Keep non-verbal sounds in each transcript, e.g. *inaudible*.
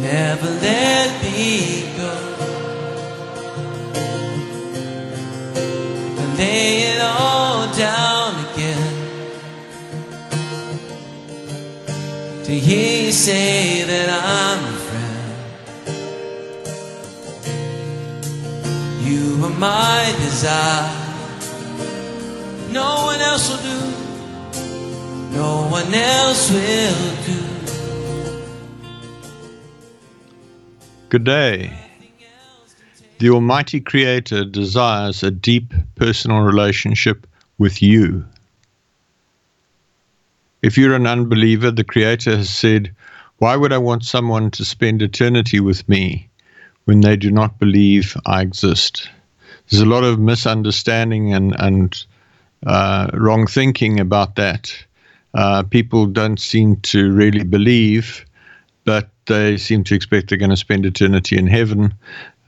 never let me go. And lay it all down again. To hear you say that I'm a friend. You are my desire. No one else will do. No one else will do. Good day. The Almighty Creator desires a deep personal relationship with you. If you're an unbeliever, the Creator has said, Why would I want someone to spend eternity with me when they do not believe I exist? There's a lot of misunderstanding and, and uh, wrong thinking about that. Uh, people don't seem to really believe, but they seem to expect they're going to spend eternity in heaven,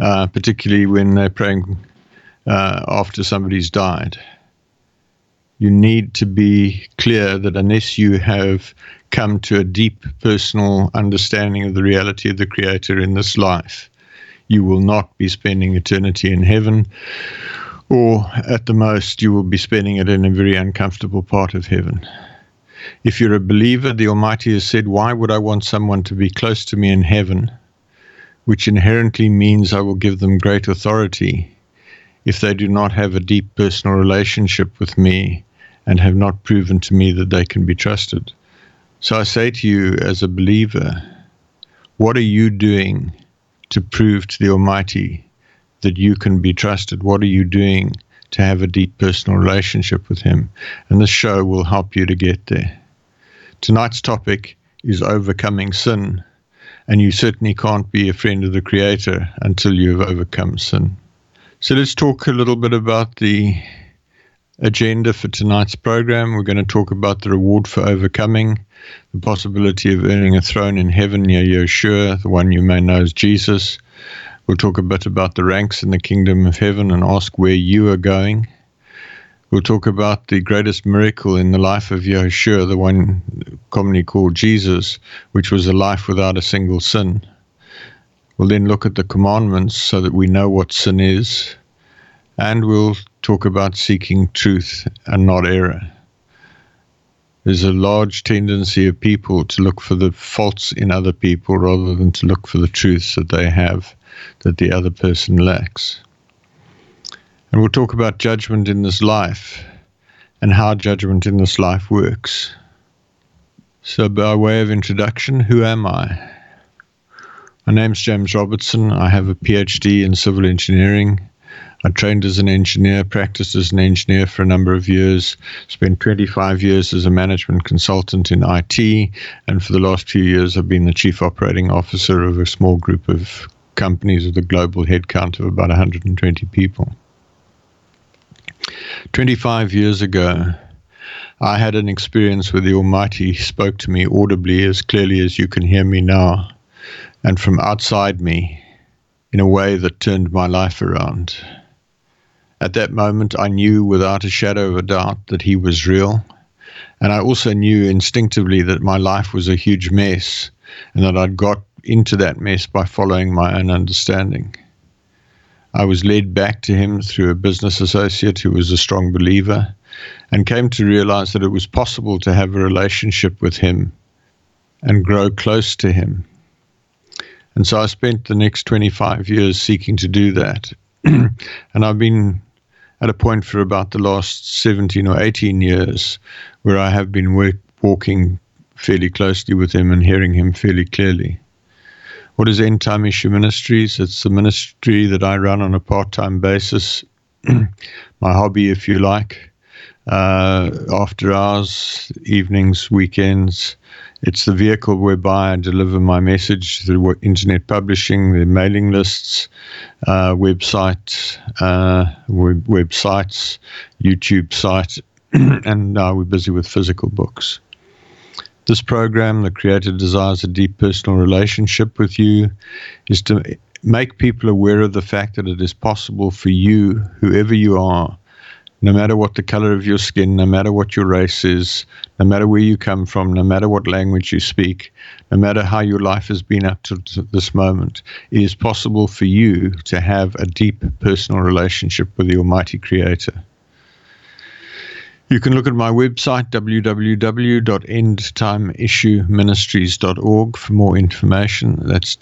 uh, particularly when they're praying uh, after somebody's died. You need to be clear that unless you have come to a deep personal understanding of the reality of the Creator in this life, you will not be spending eternity in heaven, or at the most, you will be spending it in a very uncomfortable part of heaven. If you're a believer, the Almighty has said, Why would I want someone to be close to me in heaven? Which inherently means I will give them great authority if they do not have a deep personal relationship with me and have not proven to me that they can be trusted. So I say to you, as a believer, what are you doing to prove to the Almighty that you can be trusted? What are you doing to have a deep personal relationship with Him? And this show will help you to get there. Tonight's topic is overcoming sin, and you certainly can't be a friend of the Creator until you've overcome sin. So let's talk a little bit about the agenda for tonight's program. We're going to talk about the reward for overcoming, the possibility of earning a throne in heaven near Yeshua, the one you may know as Jesus. We'll talk a bit about the ranks in the kingdom of heaven and ask where you are going. We'll talk about the greatest miracle in the life of Yeshua, the one commonly called Jesus, which was a life without a single sin. We'll then look at the commandments so that we know what sin is, and we'll talk about seeking truth and not error. There's a large tendency of people to look for the faults in other people rather than to look for the truths that they have that the other person lacks. And we'll talk about judgment in this life and how judgment in this life works. So, by way of introduction, who am I? My name's James Robertson. I have a PhD in civil engineering. I trained as an engineer, practiced as an engineer for a number of years, spent 25 years as a management consultant in IT, and for the last few years, I've been the chief operating officer of a small group of companies with a global headcount of about 120 people. 25 years ago, I had an experience where the Almighty spoke to me audibly as clearly as you can hear me now. and from outside me in a way that turned my life around. At that moment, I knew without a shadow of a doubt that he was real. And I also knew instinctively that my life was a huge mess and that I'd got into that mess by following my own understanding. I was led back to him through a business associate who was a strong believer and came to realize that it was possible to have a relationship with him and grow close to him. And so I spent the next 25 years seeking to do that. *clears throat* and I've been at a point for about the last 17 or 18 years where I have been work, walking fairly closely with him and hearing him fairly clearly. What is End Time Issue Ministries? It's the ministry that I run on a part time basis, *clears throat* my hobby, if you like, uh, after hours, evenings, weekends. It's the vehicle whereby I deliver my message through internet publishing, the mailing lists, uh, website, uh, web- websites, YouTube site, *clears throat* and now we're busy with physical books. This program, The Creator Desires a Deep Personal Relationship with You, is to make people aware of the fact that it is possible for you, whoever you are, no matter what the color of your skin, no matter what your race is, no matter where you come from, no matter what language you speak, no matter how your life has been up to this moment, it is possible for you to have a deep personal relationship with the Almighty Creator. You can look at my website, www.endtimeissueministries.org, for more information. That's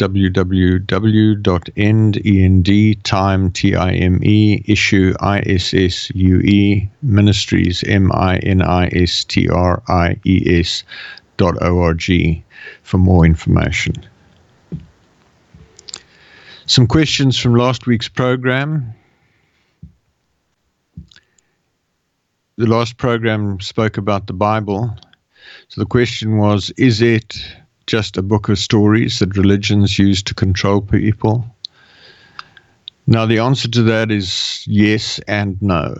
I-S-S-U-E, ministries, M-I-N-I-S-T-R-I-E-S dot O-R-G for more information. Some questions from last week's program. The last program spoke about the Bible. So the question was Is it just a book of stories that religions use to control people? Now, the answer to that is yes and no.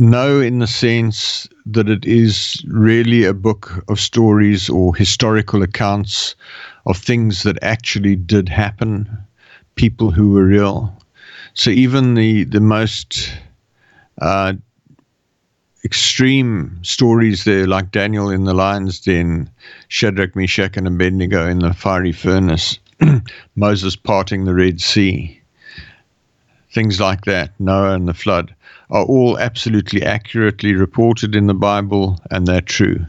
No, in the sense that it is really a book of stories or historical accounts of things that actually did happen, people who were real. So even the, the most uh, extreme stories there, like Daniel in the lion's den, Shadrach, Meshach, and Abednego in the fiery furnace, *clears throat* Moses parting the Red Sea, things like that, Noah and the flood, are all absolutely accurately reported in the Bible, and they're true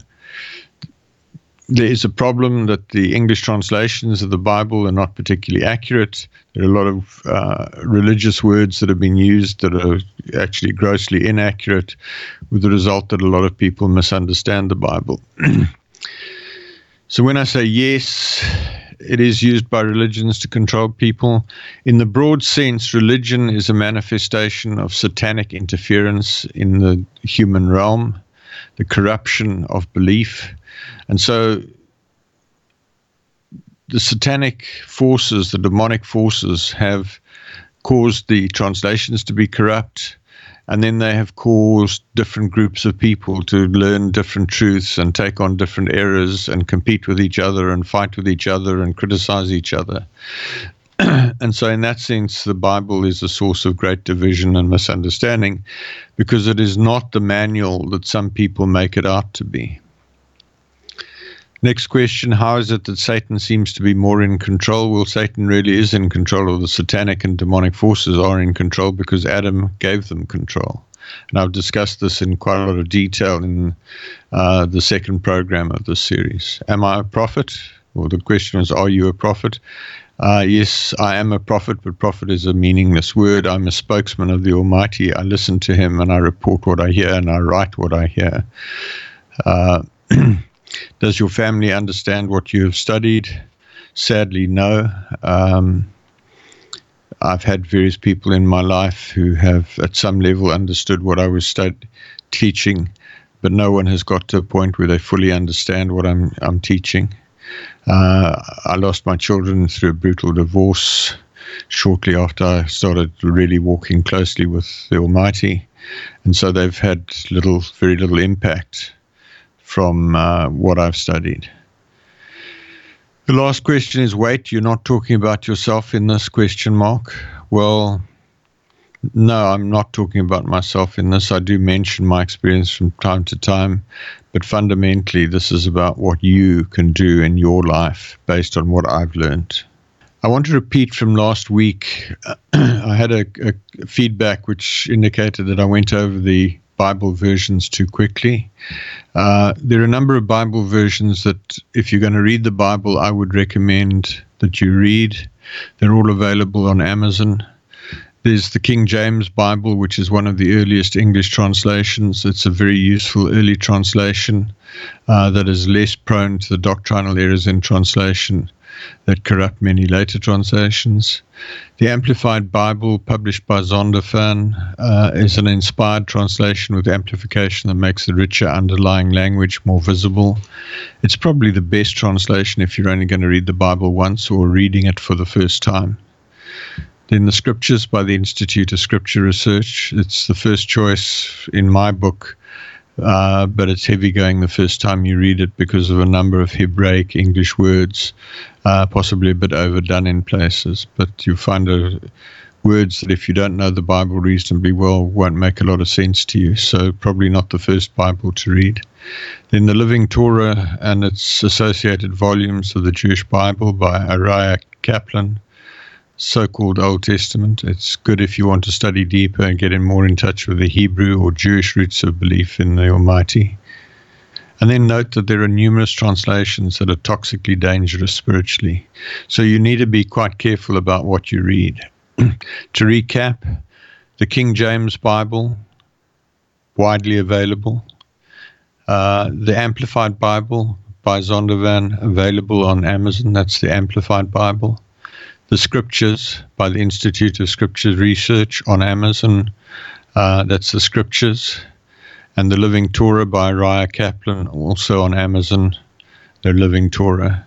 there is a problem that the English translations of the Bible are not particularly accurate. There are a lot of uh, religious words that have been used that are actually grossly inaccurate, with the result that a lot of people misunderstand the Bible. *clears throat* so when I say yes, it is used by religions to control people. In the broad sense, religion is a manifestation of satanic interference in the human realm, the corruption of belief and so the satanic forces, the demonic forces, have caused the translations to be corrupt. And then they have caused different groups of people to learn different truths and take on different errors and compete with each other and fight with each other and criticize each other. *clears throat* and so, in that sense, the Bible is a source of great division and misunderstanding because it is not the manual that some people make it out to be. Next question How is it that Satan seems to be more in control? Well, Satan really is in control, or the satanic and demonic forces are in control because Adam gave them control. And I've discussed this in quite a lot of detail in uh, the second program of this series. Am I a prophet? Well, the question is Are you a prophet? Uh, yes, I am a prophet, but prophet is a meaningless word. I'm a spokesman of the Almighty. I listen to Him and I report what I hear and I write what I hear. Uh, *clears throat* Does your family understand what you have studied? Sadly, no. Um, I've had various people in my life who have, at some level, understood what I was stud- teaching, but no one has got to a point where they fully understand what I'm I'm teaching. Uh, I lost my children through a brutal divorce shortly after I started really walking closely with the Almighty, and so they've had little, very little impact from uh, what I've studied. The last question is wait, you're not talking about yourself in this question mark? Well, no, I'm not talking about myself in this. I do mention my experience from time to time, but fundamentally, this is about what you can do in your life based on what I've learned. I want to repeat from last week. *clears throat* I had a, a, feedback which indicated that I went over the Bible versions too quickly. Uh, there are a number of Bible versions that, if you're going to read the Bible, I would recommend that you read. They're all available on Amazon. There's the King James Bible, which is one of the earliest English translations. It's a very useful early translation uh, that is less prone to the doctrinal errors in translation that corrupt many later translations. The Amplified Bible, published by Zondervan, uh, is an inspired translation with amplification that makes the richer underlying language more visible. It's probably the best translation if you're only going to read the Bible once or reading it for the first time. Then the Scriptures by the Institute of Scripture Research. It's the first choice in my book uh, but it's heavy going the first time you read it because of a number of Hebraic English words, uh, possibly a bit overdone in places. But you find a, words that, if you don't know the Bible reasonably well, won't make a lot of sense to you. So, probably not the first Bible to read. Then, the Living Torah and its associated volumes of the Jewish Bible by Aryeh Kaplan so called Old Testament. It's good if you want to study deeper and get in more in touch with the Hebrew or Jewish roots of belief in the Almighty. And then note that there are numerous translations that are toxically dangerous spiritually. So you need to be quite careful about what you read. *clears throat* to recap, the King James Bible, widely available. Uh, the Amplified Bible by Zondervan, available on Amazon. That's the Amplified Bible. The Scriptures by the Institute of Scripture Research on Amazon. Uh, that's the Scriptures. And the Living Torah by Aryeh Kaplan, also on Amazon. The Living Torah.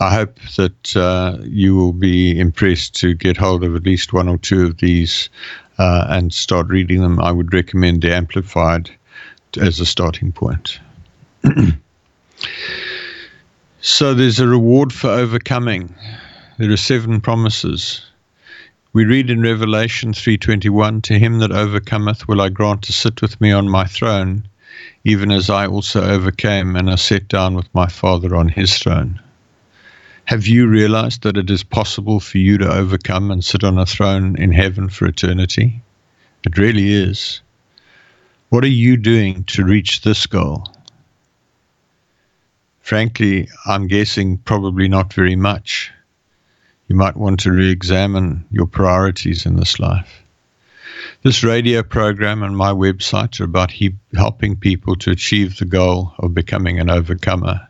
I hope that uh, you will be impressed to get hold of at least one or two of these uh, and start reading them. I would recommend the Amplified as a starting point. *clears throat* so there's a reward for overcoming there are seven promises. We read in Revelation 3:21, "To him that overcometh will I grant to sit with me on my throne, even as I also overcame and I sat down with my Father on his throne." Have you realized that it is possible for you to overcome and sit on a throne in heaven for eternity? It really is. What are you doing to reach this goal? Frankly, I'm guessing probably not very much you might want to re examine your priorities in this life. This radio program and my website are about he- helping people to achieve the goal of becoming an overcomer.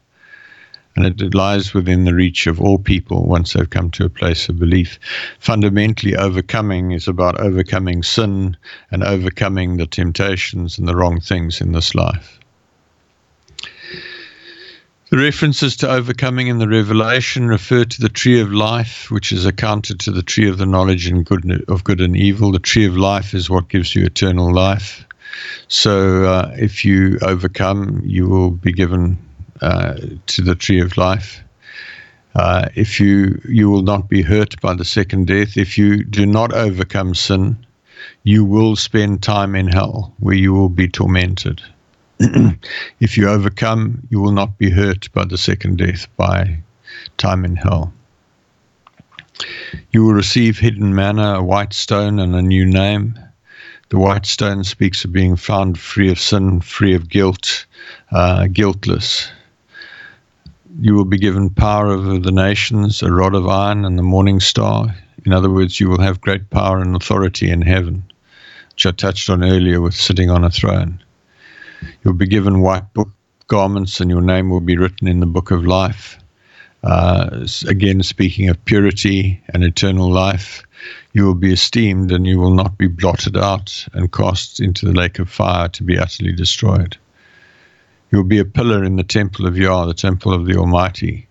And it lies within the reach of all people once they've come to a place of belief. Fundamentally, overcoming is about overcoming sin and overcoming the temptations and the wrong things in this life. The references to overcoming in the Revelation refer to the tree of life, which is accounted to the tree of the knowledge and good, of good and evil. The tree of life is what gives you eternal life. So uh, if you overcome, you will be given uh, to the tree of life. Uh, if you you will not be hurt by the second death. If you do not overcome sin, you will spend time in hell, where you will be tormented. *clears throat* if you overcome, you will not be hurt by the second death, by time in hell. You will receive hidden manna, a white stone, and a new name. The white stone speaks of being found free of sin, free of guilt, uh, guiltless. You will be given power over the nations, a rod of iron, and the morning star. In other words, you will have great power and authority in heaven, which I touched on earlier with sitting on a throne. You'll be given white book garments, and your name will be written in the book of life. Uh, again, speaking of purity and eternal life, you will be esteemed and you will not be blotted out and cast into the lake of fire to be utterly destroyed. You will be a pillar in the temple of Yah, the temple of the Almighty.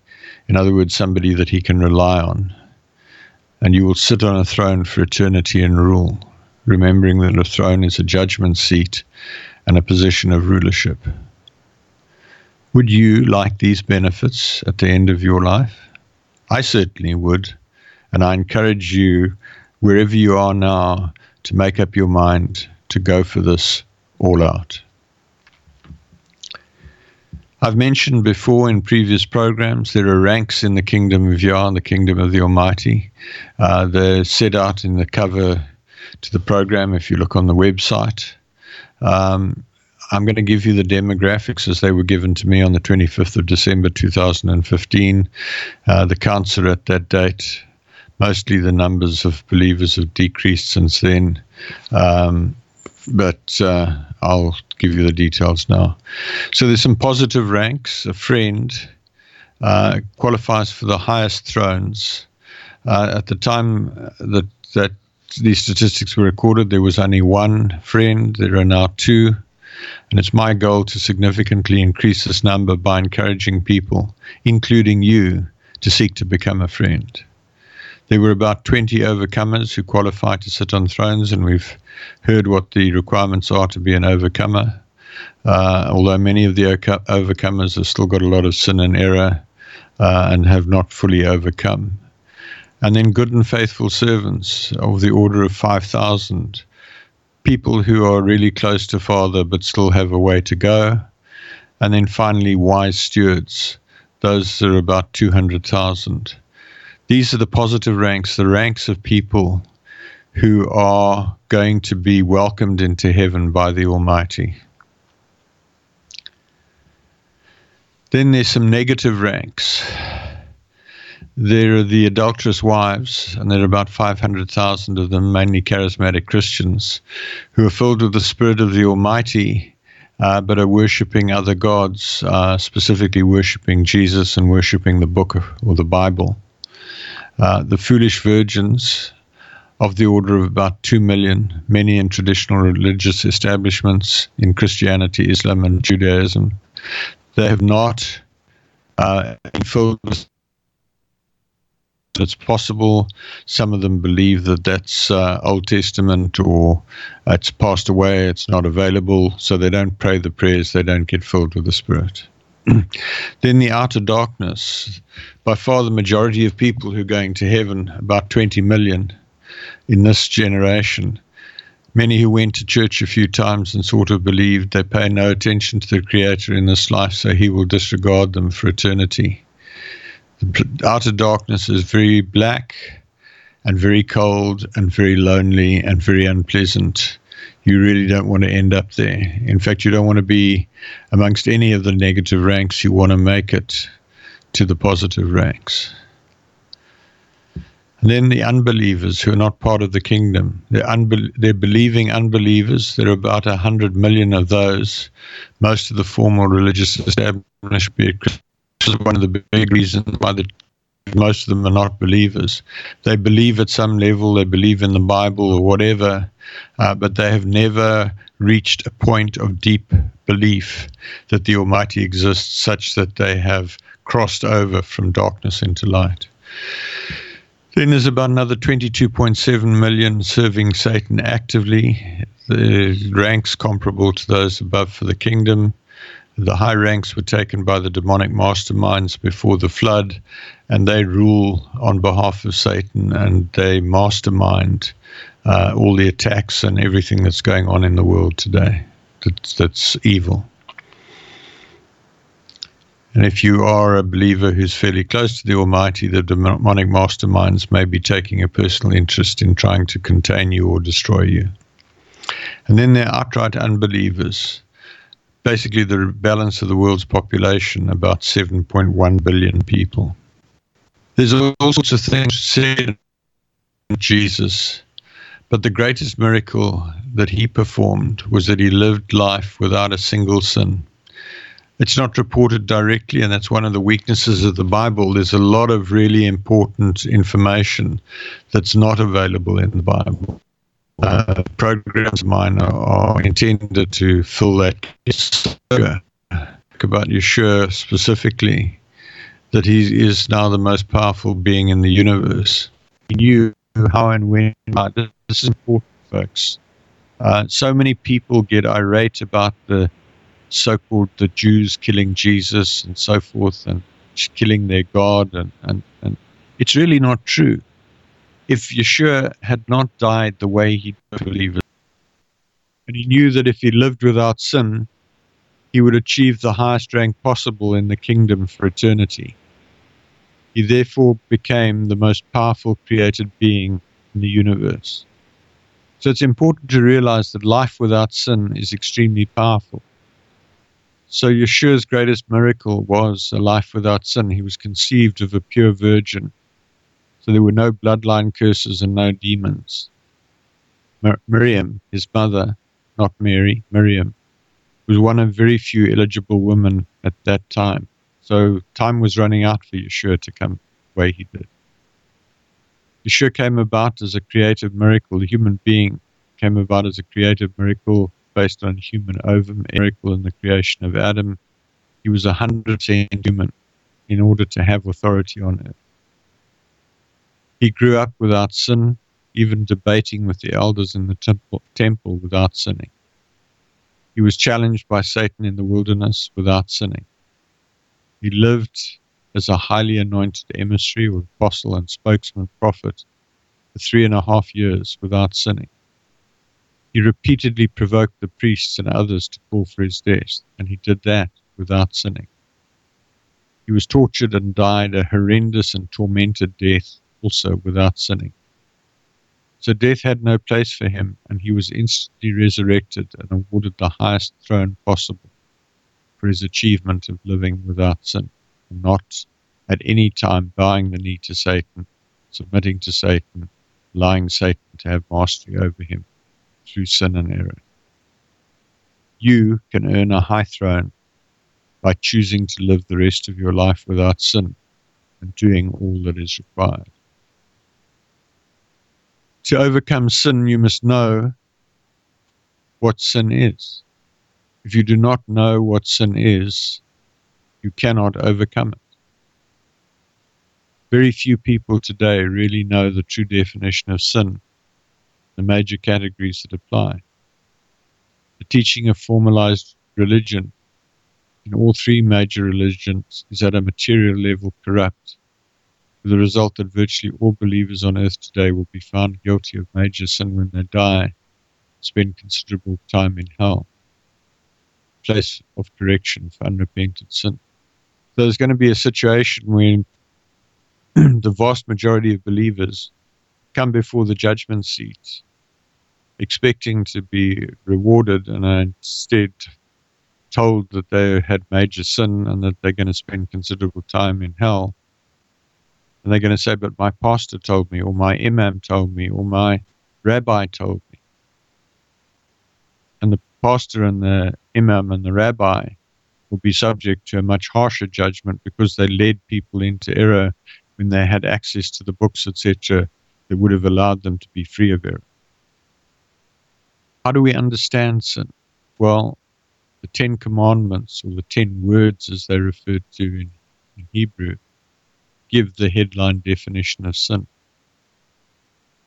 In other words, somebody that he can rely on. And you will sit on a throne for eternity and rule, remembering that a throne is a judgment seat and a position of rulership. Would you like these benefits at the end of your life? I certainly would. And I encourage you, wherever you are now, to make up your mind to go for this all out. I've mentioned before in previous programs there are ranks in the kingdom of Yah, the kingdom of the Almighty. Uh, they're set out in the cover to the program if you look on the website. Um, I'm going to give you the demographics as they were given to me on the 25th of December 2015. Uh, the are at that date. Mostly the numbers of believers have decreased since then. Um, but uh, I'll give you the details now. So there's some positive ranks. A friend uh, qualifies for the highest thrones. Uh, at the time that that these statistics were recorded, there was only one friend. There are now two. And it's my goal to significantly increase this number by encouraging people, including you, to seek to become a friend. There were about 20 overcomers who qualified to sit on thrones, and we've heard what the requirements are to be an overcomer. Uh, although many of the overcomers have still got a lot of sin and error uh, and have not fully overcome. And then good and faithful servants of the order of 5,000, people who are really close to Father but still have a way to go. And then finally, wise stewards. Those are about 200,000. These are the positive ranks, the ranks of people who are going to be welcomed into heaven by the Almighty. Then there's some negative ranks. There are the adulterous wives, and there are about 500,000 of them, mainly charismatic Christians, who are filled with the Spirit of the Almighty, uh, but are worshipping other gods, uh, specifically worshipping Jesus and worshipping the book or the Bible. Uh, the foolish virgins of the order of about 2 million, many in traditional religious establishments in Christianity, Islam, and Judaism. They have not uh, filled it's possible. Some of them believe that that's uh, Old Testament or it's passed away, it's not available, so they don't pray the prayers, they don't get filled with the Spirit. *clears throat* then the outer darkness. By far the majority of people who are going to heaven, about 20 million in this generation, many who went to church a few times and sort of believed they pay no attention to the Creator in this life, so He will disregard them for eternity. Outer darkness is very black and very cold and very lonely and very unpleasant you really don't want to end up there. In fact, you don't want to be amongst any of the negative ranks. You want to make it to the positive ranks. And then the unbelievers who are not part of the kingdom. They're, unbe- they're believing unbelievers. There are about 100 million of those. Most of the formal religious establishment is one of the big reasons why the most of them are not believers. They believe at some level, they believe in the Bible or whatever, uh, but they have never reached a point of deep belief that the Almighty exists such that they have crossed over from darkness into light. Then there's about another 22.7 million serving Satan actively. The ranks comparable to those above for the kingdom. The high ranks were taken by the demonic masterminds before the flood, and they rule on behalf of Satan and they mastermind uh, all the attacks and everything that's going on in the world today that's, that's evil. And if you are a believer who's fairly close to the Almighty, the demonic masterminds may be taking a personal interest in trying to contain you or destroy you. And then there are outright unbelievers basically the balance of the world's population, about 7.1 billion people. There's all sorts of things said Jesus, but the greatest miracle that he performed was that he lived life without a single sin. It's not reported directly, and that's one of the weaknesses of the Bible. There's a lot of really important information that's not available in the Bible uh, programs mine are, intended to fill that about Yeshua specifically, that he is now the most powerful being in the universe. He knew how and when. This is important, folks. Uh, so many people get irate about the so-called the Jews killing Jesus and so forth, and killing their God, and and, and It's really not true. If Yeshua had not died the way he believed, and he knew that if he lived without sin, he would achieve the highest rank possible in the kingdom for eternity. He therefore became the most powerful created being in the universe. So it's important to realize that life without sin is extremely powerful. So Yeshua's greatest miracle was a life without sin. He was conceived of a pure virgin. So there were no bloodline curses and no demons. Mir- Miriam, his mother, not Mary, Miriam, was one of very few eligible women at that time. So time was running out for Yeshua to come the way he did. Yeshua came about as a creative miracle. The human being came about as a creative miracle based on human ovum, miracle in the creation of Adam. He was a hundred percent human in order to have authority on earth. He grew up without sin, even debating with the elders in the temple, temple without sinning. He was challenged by Satan in the wilderness without sinning. He lived as a highly anointed emissary or apostle and spokesman prophet for three and a half years without sinning. He repeatedly provoked the priests and others to call for his death, and he did that without sinning. He was tortured and died a horrendous and tormented death, also without sinning. So death had no place for him, and he was instantly resurrected and awarded the highest throne possible for his achievement of living without sin, and not at any time bowing the knee to Satan, submitting to Satan, allowing Satan to have mastery over him through sin and error. You can earn a high throne by choosing to live the rest of your life without sin and doing all that is required. To overcome sin, you must know what sin is. If you do not know what sin is, you cannot overcome it. Very few people today really know the true definition of sin, the major categories that apply. The teaching of formalized religion in all three major religions is at a material level corrupt, with the result that virtually all believers on earth today will be found guilty of major sin when they die, spend considerable time in hell, place of correction for unrepented sin. So there's going to be a situation when *clears throat* the vast majority of believers come before the judgment seat expecting to be rewarded and are instead told that they had major sin and that they're going to spend considerable time in hell. And they're going to say, But my pastor told me, or my imam told me, or my rabbi told me. And the pastor and the imam and the rabbi will be subject to a much harsher judgment because they led people into error when they had access to the books, etc., that would have allowed them to be free of error. How do we understand sin? Well, the Ten Commandments, or the Ten Words as they're referred to in, in Hebrew, give the headline definition of sin.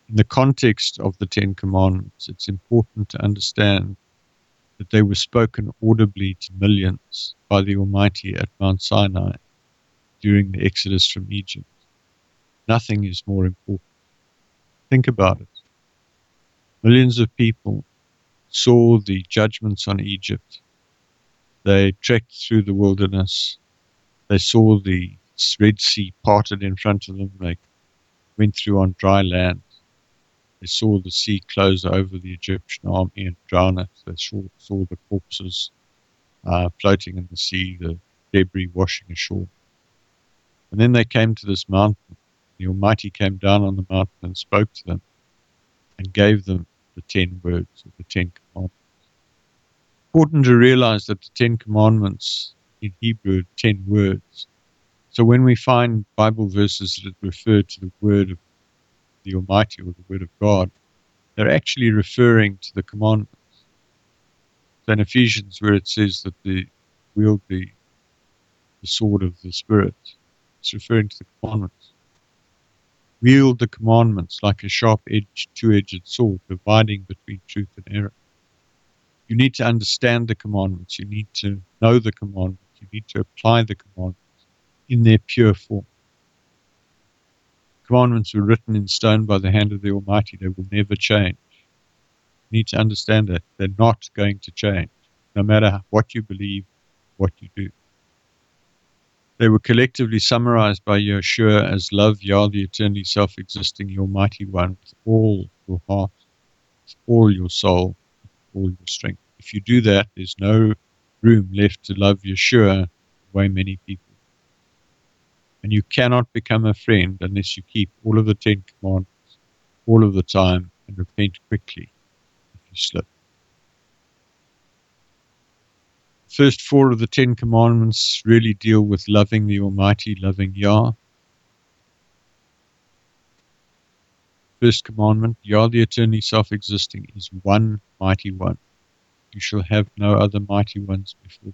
In the context of the Ten Commandments, it's important to understand that they were spoken audibly to millions by the Almighty at Mount Sinai during the exodus from Egypt. Nothing is more important. Think about it. Millions of people saw the judgments on Egypt. They trekked through the wilderness. They saw the Red Sea parted in front of them. They went through on dry land. They saw the sea close over the Egyptian army and drown it. They saw, saw the corpses uh, floating in the sea, the debris washing ashore. And then they came to this mountain. The Almighty came down on the mountain and spoke to them and gave them the ten words of the Ten Commandments. Important to realize that the Ten Commandments in Hebrew ten words. So when we find Bible verses that refer to the word of the Almighty or the word of God, they're actually referring to the commandments. So in Ephesians, where it says that the wield the, the sword of the Spirit, it's referring to the commandments wield the commandments like a sharp edged, two edged sword, dividing between truth and error. You need to understand the commandments. You need to know the commandments. You need to apply the commandments in their pure form. commandments were written in stone by the hand of the Almighty. They will never change. You need to understand that. They're not going to change, no matter what you believe, what you do. They were collectively summarized by Yeshua as love Yah, the eternally self existing, the Almighty One, with all your heart, with all your soul, all your strength. If you do that, there's no room left to love Yeshua the way many people. And you cannot become a friend unless you keep all of the Ten Commandments all of the time and repent quickly if you slip. First four of the Ten Commandments really deal with loving the Almighty, loving Yah. First commandment, Yah the eternally self existing, is one mighty one. You shall have no other mighty ones before.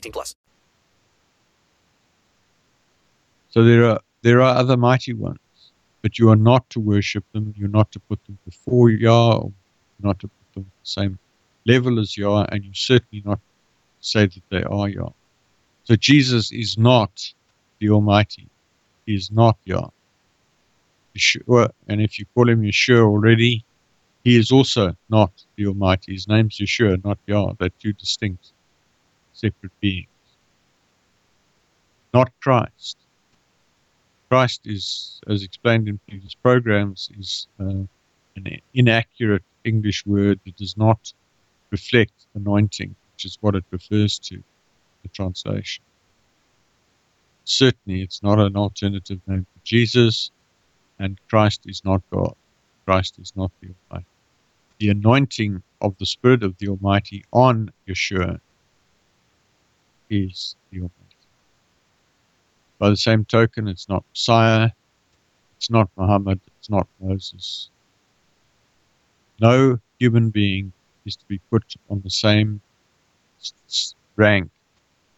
18 plus. So there are there are other mighty ones, but you are not to worship them. You're not to put them before Yah, not to put them at the same level as Yah, and you certainly not say that they are Yah. So Jesus is not the Almighty He is not Yah. Yeshua, and if you call him Yeshua already, he is also not the Almighty. His name's Yeshua, not Yah. They're two distinct, separate beings. Not Christ. Christ is, as explained in previous programs, is uh, an inaccurate English word that does not reflect anointing, which is what it refers to, the translation certainly it's not an alternative name for Jesus, and Christ is not God. Christ is not the Almighty. The anointing of the Spirit of the Almighty on Yeshua is the Almighty. By the same token, it's not Messiah, it's not Muhammad, it's not Moses. No human being is to be put on the same rank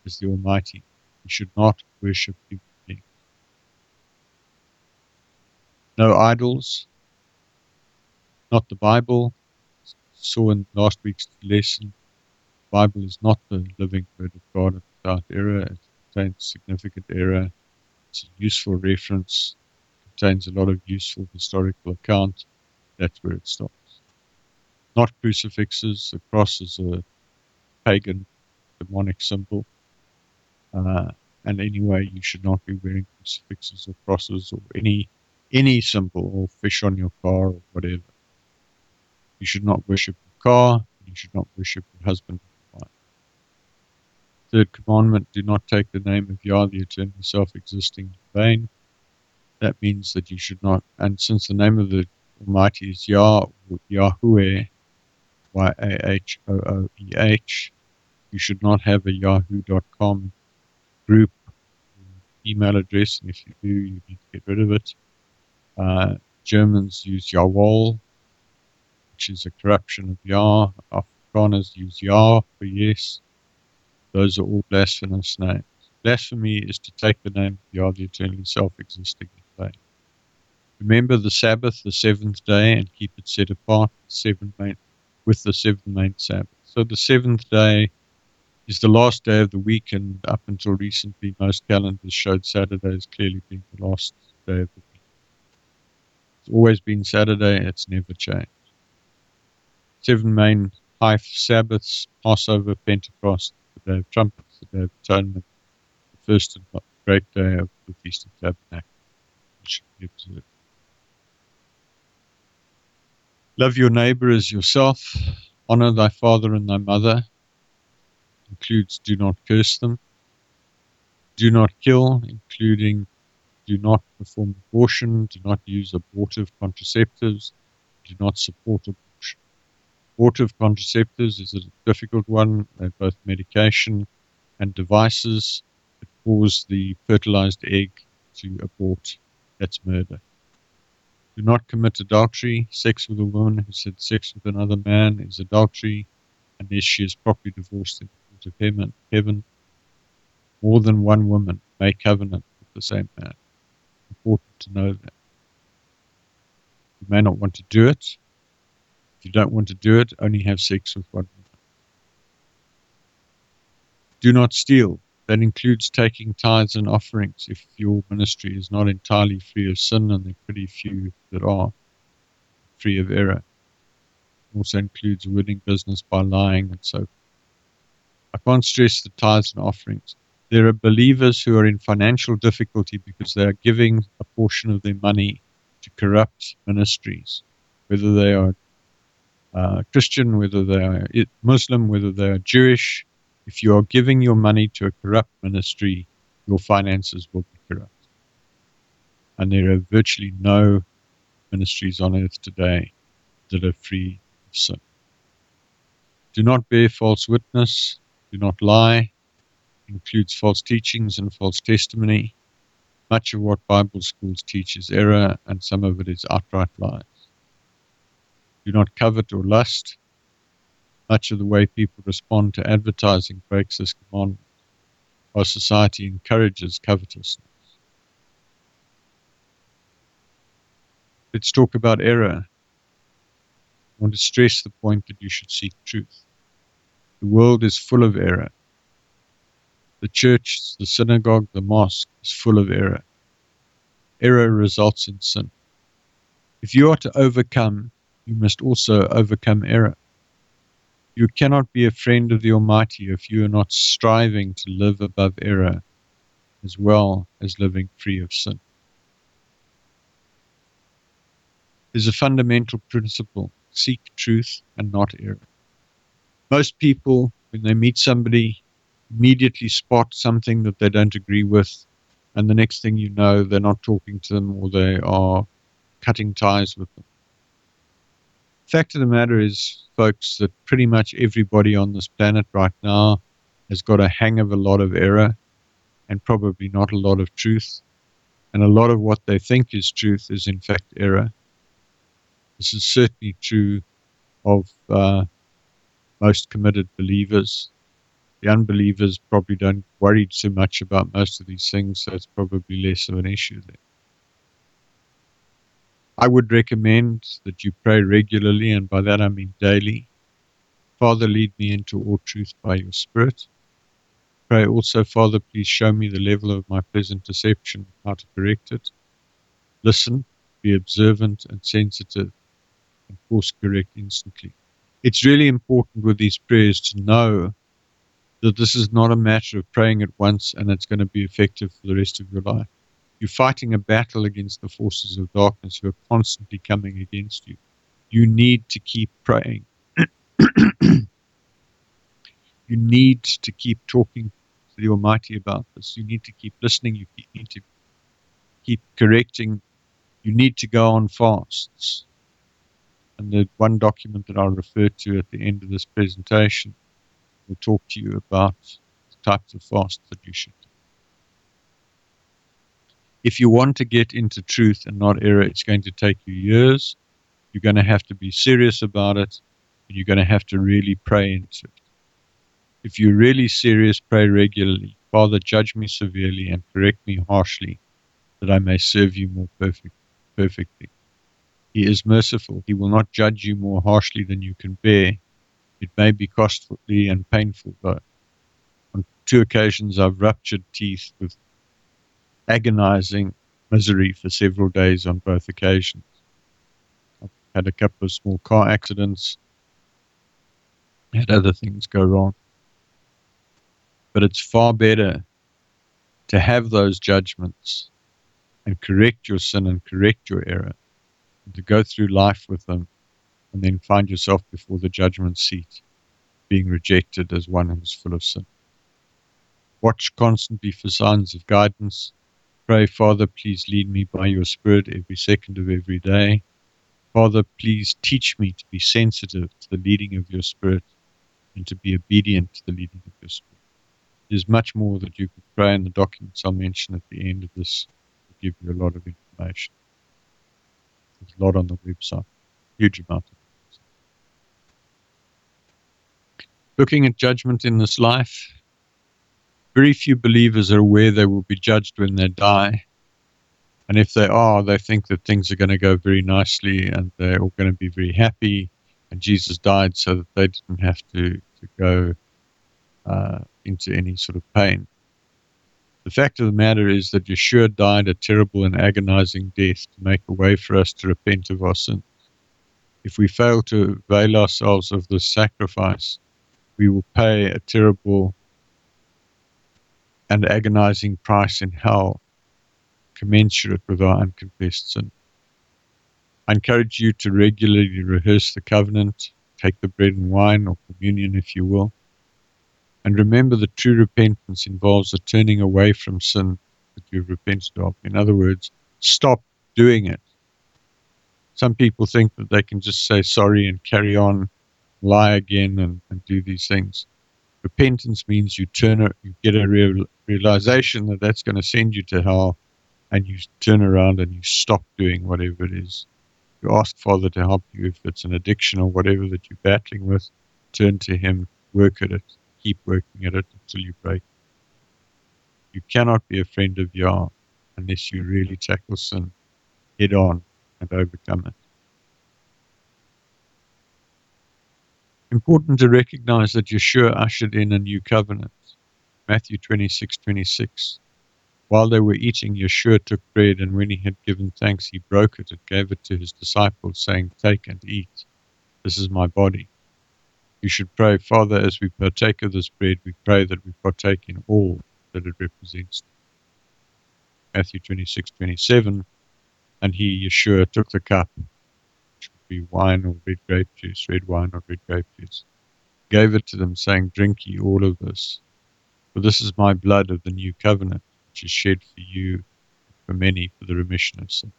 as the Almighty. We should not worship human beings. No idols, not the Bible. Saw in last week's lesson, Bible is not the living word of God without error. It contains significant error. It's a useful reference. It contains a lot of useful historical account. That's where it stops. Not crucifixes. The cross is a pagan demonic symbol. Uh, and anyway, you should not be wearing crucifixes or crosses or any any symbol or fish on your car or whatever. You should not worship your car. You should not worship your husband. Third commandment: Do not take the name of Yah, the eternal self-existing, in vain. That means that you should not. And since the name of the Almighty is Yah, Yahweh, Y A H O O E H, you should not have a Yahoo.com group email address, and if you do, you need to get rid of it. Uh, Germans use Yahweh, which is a corruption of Yah. Afrikaners use Yah for yes. Those are all blasphemous names. Blasphemy is to take the name of Yah, the eternally self-existing in vain. Remember the Sabbath, the seventh day, and keep it set apart seven main, with the seven main Sabbath. So the seventh day is the last day of the week, and up until recently, most calendars showed Saturday as clearly being the last day of the week. It's always been Saturday, it's never changed. Seven main high Sabbaths Passover, Pentecost, the trumpets of the tournament, the first and not great day of the Feast of Tabernacle. Love your neighbor as yourself, honor thy father and thy mother, includes do not curse them, do not kill, including do not perform abortion, do not use abortive contraceptives, do not support abortion Abortive contraceptives is a difficult one. They're both medication and devices that cause the fertilized egg to abort. That's murder. Do not commit adultery. Sex with a woman who had sex with another man is adultery unless she is properly divorced in the court of heaven. More than one woman may covenant with the same man. Important to know that. You may not want to do it. If you don't want to do it, only have sex with one. Do not steal. That includes taking tithes and offerings if your ministry is not entirely free of sin, and there are pretty few that are free of error. It also includes winning business by lying and so forth. I can't stress the tithes and offerings. There are believers who are in financial difficulty because they are giving a portion of their money to corrupt ministries, whether they are uh, Christian, whether they are Muslim, whether they are Jewish, if you are giving your money to a corrupt ministry, your finances will be corrupt. And there are virtually no ministries on earth today that are free of sin. Do not bear false witness. Do not lie. Includes false teachings and false testimony. Much of what Bible schools teach is error, and some of it is outright lies. Do not covet or lust much of the way people respond to advertising breaks this commandment. Our society encourages covetousness. Let's talk about error. I want to stress the point that you should seek truth. The world is full of error. The church, the synagogue, the mosque is full of error. Error results in sin. If you are to overcome, you must also overcome error. You cannot be a friend of the Almighty if you are not striving to live above error as well as living free of sin. There's a fundamental principle seek truth and not error. Most people, when they meet somebody, immediately spot something that they don't agree with, and the next thing you know, they're not talking to them or they are cutting ties with them fact of the matter is, folks, that pretty much everybody on this planet right now has got a hang of a lot of error and probably not a lot of truth. And a lot of what they think is truth is, in fact, error. This is certainly true of uh, most committed believers. The unbelievers probably don't worry too much about most of these things, so it's probably less of an issue there. I would recommend that you pray regularly, and by that I mean daily. Father, lead me into all truth by your Spirit. Pray also, Father, please show me the level of my present deception, how to correct it. Listen, be observant and sensitive, and course correct instantly. It's really important with these prayers to know that this is not a matter of praying it once and it's going to be effective for the rest of your life. You're fighting a battle against the forces of darkness who are constantly coming against you. You need to keep praying. *clears throat* you need to keep talking to the Almighty about this. You need to keep listening. You need to keep correcting. You need to go on fasts. And the one document that I'll refer to at the end of this presentation will talk to you about the types of fasts that you should if you want to get into truth and not error, it's going to take you years. You're going to have to be serious about it, and you're going to have to really pray into it. If you're really serious, pray regularly. Father, judge me severely and correct me harshly, that I may serve you more perfect, perfectly. He is merciful. He will not judge you more harshly than you can bear. It may be costly and painful, though. On two occasions, I've ruptured teeth with agonizing misery for several days on both occasions. I've had a couple of small car accidents, had other things go wrong. But it's far better to have those judgments and correct your sin and correct your error, to go through life with them and then find yourself before the judgment seat, being rejected as one who is full of sin. Watch constantly for signs of guidance. Pray, Father, please lead me by your Spirit every second of every day. Father, please teach me to be sensitive to the leading of your Spirit and to be obedient to the leading of your Spirit. There's much more that you could pray in the documents I'll mention at the end of this to give you a lot of information. There's a lot on the website, huge amount of. Looking at judgment in this life, very few believers are aware they will be judged when they die. And if they are, they think that things are going to go very nicely and they're all going to be very happy. And Jesus died so that they didn't have to, to go uh, into any sort of pain. The fact of the matter is that Yeshua died a terrible and agonizing death to make a way for us to repent of our sins. If we fail to avail ourselves of this sacrifice, we will pay a terrible and agonizing price in hell, commensurate with our unconfessed sin. I encourage you to regularly rehearse the covenant, take the bread and wine, or communion if you will, and remember that true repentance involves a turning away from sin that you've repented of. In other words, stop doing it. Some people think that they can just say sorry and carry on, lie again, and, and do these things. Repentance means you turn, you get a real, realization that that's going to send you to hell, and you turn around and you stop doing whatever it is. You ask Father to help you if it's an addiction or whatever that you're battling with. Turn to Him, work at it keep working at it until you break. You cannot be a friend of Yah unless you really tackle sin head on and overcome it. Important to recognize that Yeshua ushered in a new covenant. Matthew 26 26. While they were eating, Yeshua took bread, and when he had given thanks, he broke it and gave it to his disciples, saying, Take and eat. This is my body. You should pray, Father, as we partake of this bread, we pray that we partake in all that it represents. Matthew 26, 27. And he, Yeshua, took the cup, be wine or red grape juice, red wine or red grape juice, gave it to them, saying, Drink ye all of this. For this is my blood of the new covenant, which is shed for you, for many, for the remission of sin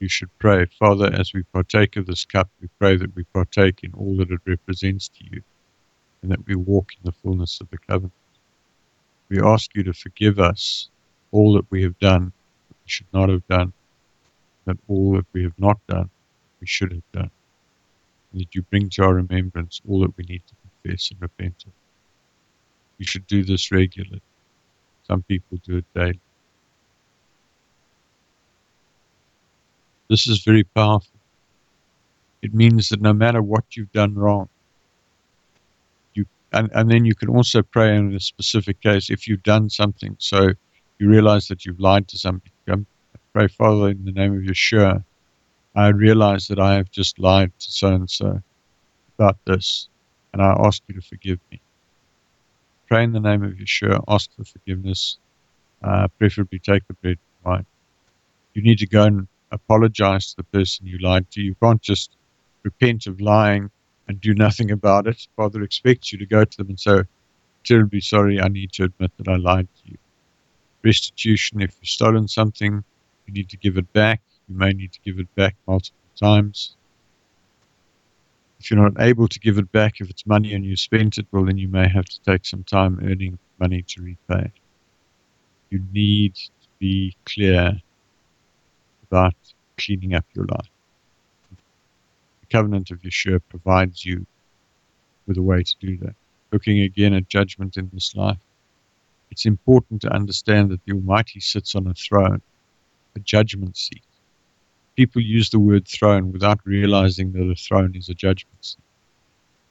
you should pray, Father, as we partake of this cup, we pray that we partake in all that it represents to you, and that we walk in the fullness of the covenant. We ask you to forgive us all that we have done that we should not have done, that all that we have not done we should have done, and that you bring to our remembrance all that we need to confess and repent of. You should do this regularly. Some people do it daily. This is very powerful. It means that no matter what you've done wrong, you and, and then you can also pray in a specific case if you've done something. So you realize that you've lied to somebody. Pray, Father, in the name of Yeshua, I realize that I have just lied to so and so about this, and I ask you to forgive me. Pray in the name of Yeshua, ask for forgiveness, uh, preferably take the bread and wine. You need to go and apologize to the person you lied to. You can't just repent of lying and do nothing about it. Father expects you to go to them and say, terribly sorry, I need to admit that I lied to you. Restitution, if you've stolen something, you need to give it back. You may need to give it back multiple times. If you're not able to give it back, if it's money and you spent it, well, then you may have to take some time earning money to repay. You need to be clear about cleaning up your life. The covenant of Yeshua provides you with a way to do that. Looking again at judgment in this life, it's important to understand that the Almighty sits on a throne, a judgment seat. People use the word throne without realizing that a throne is a judgment seat.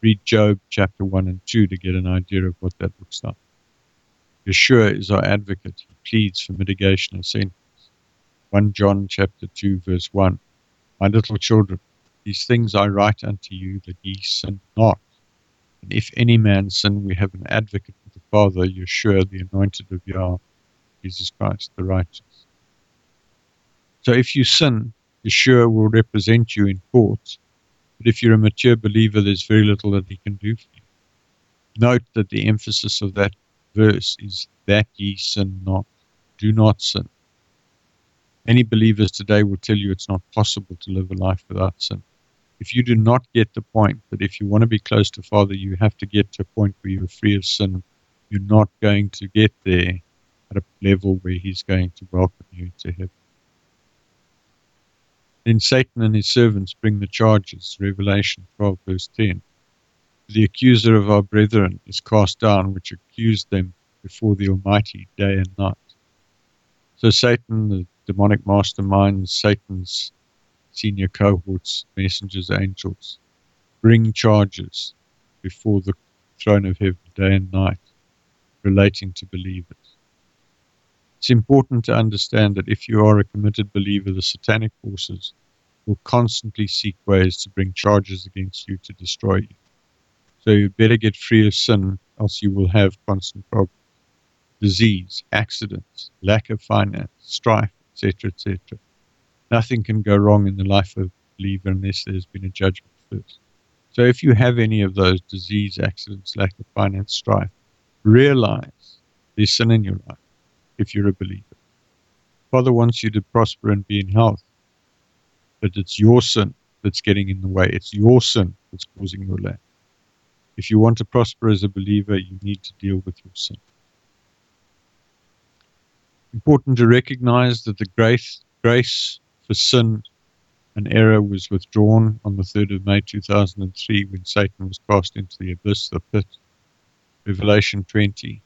Read Job chapter 1 and 2 to get an idea of what that looks like. Yeshua is our advocate. He pleads for mitigation of sin. 1 John chapter 2 verse 1. My little children, these things I write unto you that ye sin not. And if any man sin, we have an advocate with the Father, Yeshua, the anointed of Yah, Jesus Christ, the righteous. So if you sin, Yeshua will represent you in court, but if you're a mature believer, there's very little that he can do for you. Note that the emphasis of that verse is that ye sin not. Do not sin. Any believers today will tell you it's not possible to live a life without sin. If you do not get the point that if you want to be close to Father, you have to get to a point where you're free of sin, you're not going to get there at a level where He's going to welcome you to heaven. Then Satan and his servants bring the charges, Revelation 12, verse 10. The accuser of our brethren is cast down, which accused them before the Almighty day and night. So Satan, the demonic mastermind, Satan's senior cohorts, messengers, angels, bring charges before the throne of heaven day and night relating to believers. It's important to understand that if you are a committed believer, the satanic forces will constantly seek ways to bring charges against you to destroy you. So you better get free of sin, else you will have constant problems. Disease, accidents, lack of finance, strife, etc., etc. Nothing can go wrong in the life of a believer unless there's been a judgment first. So if you have any of those disease, accidents, lack of finance, strife, realize there's sin in your life if you're a believer. Father wants you to prosper and be in health, but it's your sin that's getting in the way. It's your sin that's causing your lack. If you want to prosper as a believer, you need to deal with your sin. Important to recognize that the grace, grace for sin and error was withdrawn on the 3rd of May 2003 when Satan was cast into the abyss, the pit. Revelation 20.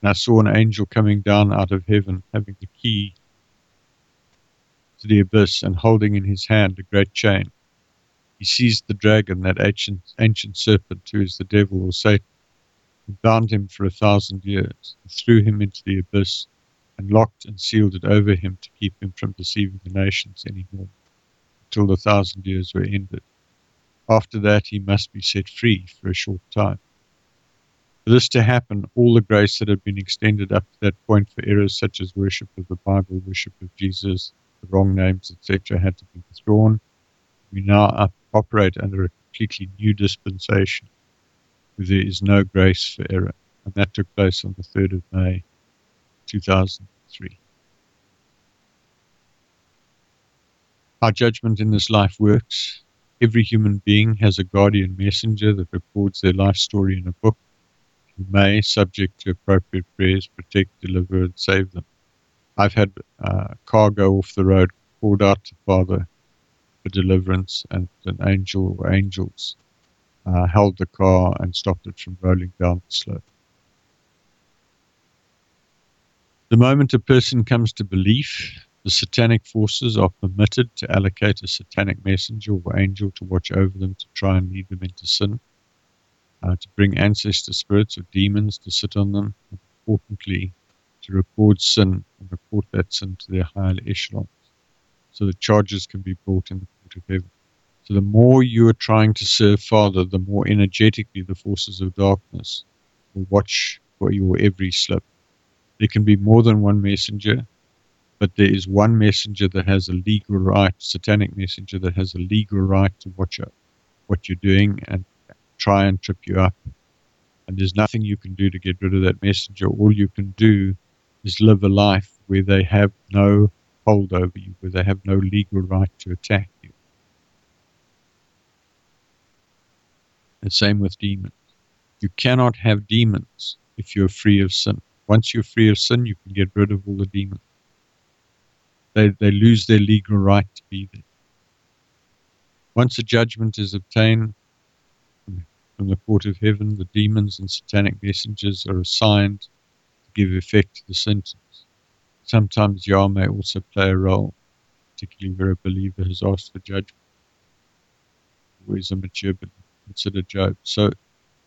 And I saw an angel coming down out of heaven, having the key to the abyss and holding in his hand a great chain. He seized the dragon, that ancient, ancient serpent who is the devil or Satan, and bound him for a thousand years, and threw him into the abyss, and locked and sealed it over him to keep him from deceiving the nations any more, until the thousand years were ended. After that, he must be set free for a short time. For this to happen, all the grace that had been extended up to that point for errors such as worship of the Bible, worship of Jesus, the wrong names, etc., had to be withdrawn. We now operate under a completely new dispensation where there is no grace for error. And that took place on the 3rd of May 2003. Our judgment in this life works. Every human being has a guardian messenger that records their life story in a book. May, subject to appropriate prayers, protect, deliver, and save them. I've had uh, car go off the road, called out to Father for deliverance, and an angel or angels uh, held the car and stopped it from rolling down the slope. The moment a person comes to belief, the satanic forces are permitted to allocate a satanic messenger or angel to watch over them to try and lead them into sin, uh, to bring ancestor spirits or demons to sit on them, importantly, to record sin and report that sin to their higher echelons so that charges can be brought in the court of heaven. So the more you are trying to serve Father, the more energetically the forces of darkness will watch for your every slip. There can be more than one messenger, but there is one messenger that has a legal right, satanic messenger that has a legal right to watch out what you're doing and try and trip you up. And there's nothing you can do to get rid of that messenger. All you can do is live a life where they have no hold over you, where they have no legal right to attack you. The same with demons. You cannot have demons if you're free of sin. Once you're free of sin, you can get rid of all the demons. They, they lose their legal right to be there. Once a judgment is obtained from the court of heaven, the demons and satanic messengers are assigned to give effect to the sentence. Sometimes Yah may also play a role, particularly where a believer has asked for judgment, or a mature believer, consider Job. So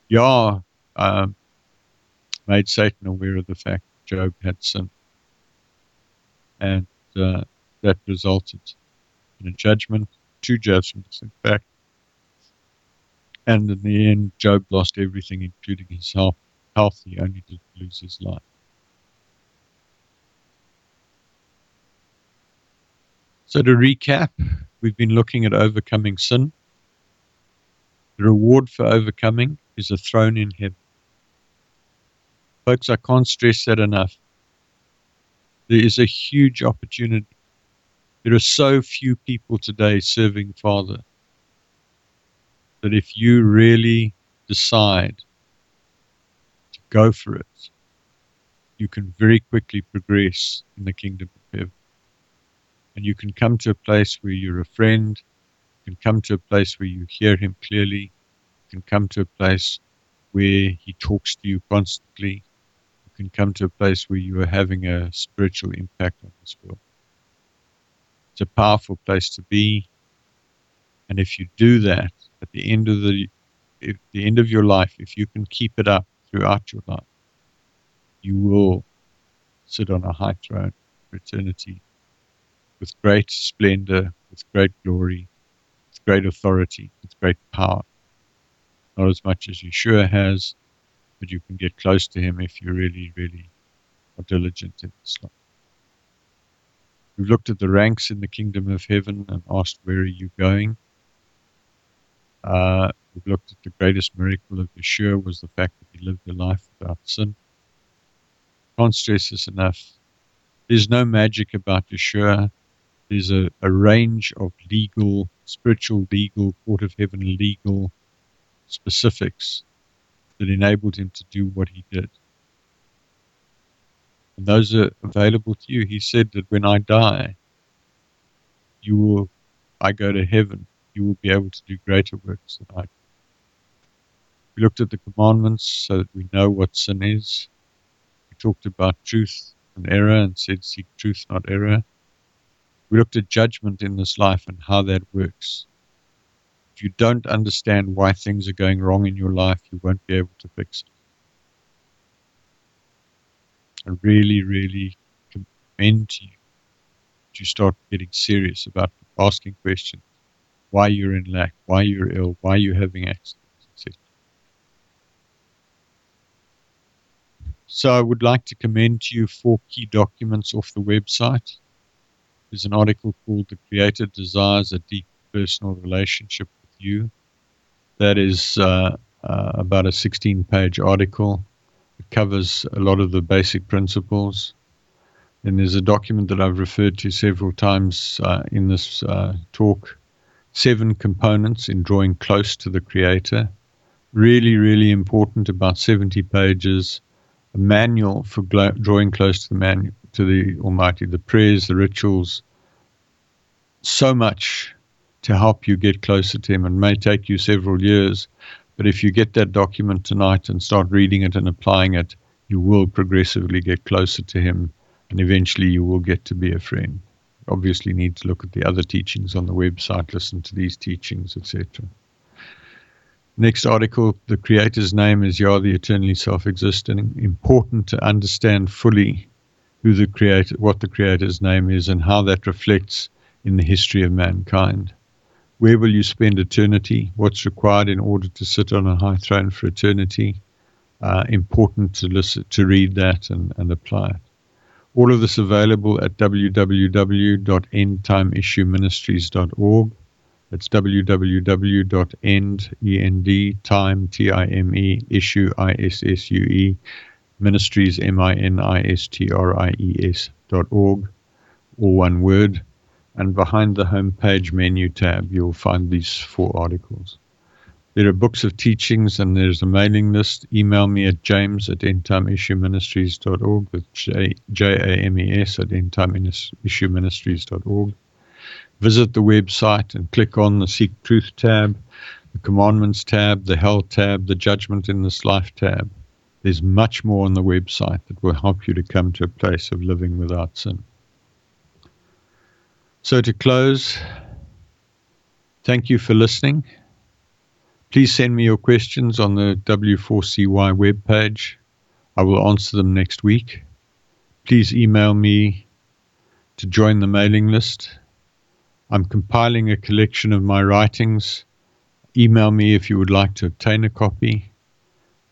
Yah um, made Satan aware of the fact that Job had sinned, and uh, that resulted in a judgment, two judgments, in fact. And in the end, Job lost everything, including his health. health. He only did lose his life. So, to recap, we've been looking at overcoming sin. The reward for overcoming is a throne in heaven. Folks, I can't stress that enough. There is a huge opportunity. There are so few people today serving Father that if you really decide to go for it, you can very quickly progress in the kingdom of heaven. And you can come to a place where you're a friend, you can come to a place where you hear him clearly, you can come to a place where he talks to you constantly, you can come to a place where you are having a spiritual impact on this world. It's a powerful place to be. And if you do that at the end of the at the end of your life, if you can keep it up throughout your life, you will sit on a high throne for eternity with great splendor, with great glory, with great authority, with great power. Not as much as Yeshua has, but you can get close to him if you really, really are diligent in this life. We've looked at the ranks in the kingdom of heaven and asked, Where are you going? Uh, we've looked at the greatest miracle of Yeshua was the fact that he lived a life without sin. Can't stress this enough. There's no magic about Yeshua. There's a, a range of legal, spiritual, legal, court of heaven legal specifics that enabled him to do what he did. And those are available to you. He said that when I die, you will, I go to heaven, you will be able to do greater works than I. We looked at the commandments so that we know what sin is. We talked about truth and error and said seek truth, not error. We looked at judgment in this life and how that works. If you don't understand why things are going wrong in your life, you won't be able to fix it. I really, really commend to you to start getting serious about asking questions. Why you're in lack, why you're ill, why you're having accidents, etc. So I would like to commend to you four key documents off the website. There's an article called The Creator Desires a Deep Personal Relationship with You. That is uh, uh, about a 16 page article. It covers a lot of the basic principles. And there's a document that I've referred to several times uh, in this uh, talk seven components in drawing close to the Creator. Really, really important, about 70 pages. A manual for drawing close to the manual to the Almighty, the prayers, the rituals, so much to help you get closer to Him and may take you several years. But if you get that document tonight and start reading it and applying it, you will progressively get closer to Him and eventually you will get to be a friend. Obviously, need to look at the other teachings on the website, listen to these teachings, etc. Next article The Creator's name is Yah, the eternally self existing. Important to understand fully who the creator, what the Creator's name is, and how that reflects in the history of mankind. Where will you spend eternity? What's required in order to sit on a high throne for eternity? Uh, important to listen, to read that and, and apply it. All of this available at www.endtimeissueministries.org. That's www.end, E-N-D, time, T-I-M-E, issue, I-S-S-U-E, ministries, M-I-N-I-S-T-R-I-E-S dot org, all one word. And behind the homepage menu tab, you'll find these four articles. There are books of teachings and there's a mailing list. Email me at james at endtimeissueministries.org J- J-A-M-E-S at endtimeissueministries.org. Visit the website and click on the Seek Truth tab, the Commandments tab, the Hell tab, the Judgment in this Life tab. There's much more on the website that will help you to come to a place of living without sin. So, to close, thank you for listening. Please send me your questions on the W4CY webpage. I will answer them next week. Please email me to join the mailing list. I'm compiling a collection of my writings. Email me if you would like to obtain a copy.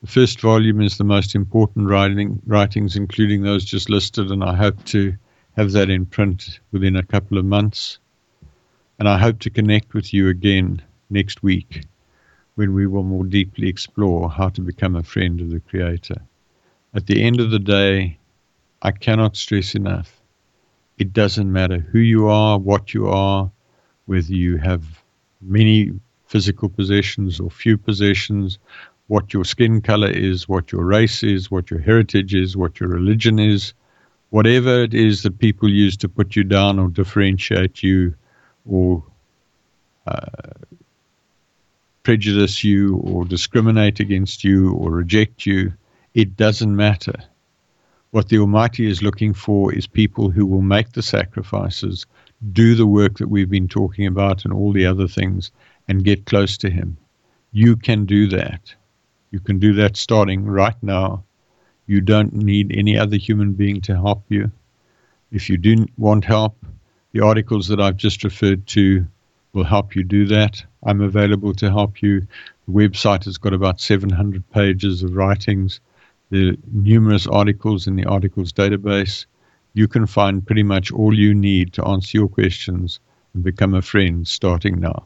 The first volume is the most important writing, writings, including those just listed, and I hope to have that in print within a couple of months. And I hope to connect with you again next week when we will more deeply explore how to become a friend of the Creator. At the end of the day, I cannot stress enough it doesn't matter who you are, what you are, whether you have many physical possessions or few possessions, what your skin color is, what your race is, what your heritage is, what your religion is, whatever it is that people use to put you down or differentiate you or uh, prejudice you or discriminate against you or reject you, it doesn't matter. What the Almighty is looking for is people who will make the sacrifices, do the work that we've been talking about and all the other things, and get close to Him. You can do that. You can do that starting right now. You don't need any other human being to help you. If you do want help, the articles that I've just referred to will help you do that. I'm available to help you. The website has got about 700 pages of writings. Are numerous articles in the articles database. You can find pretty much all you need to answer your questions and become a friend starting now.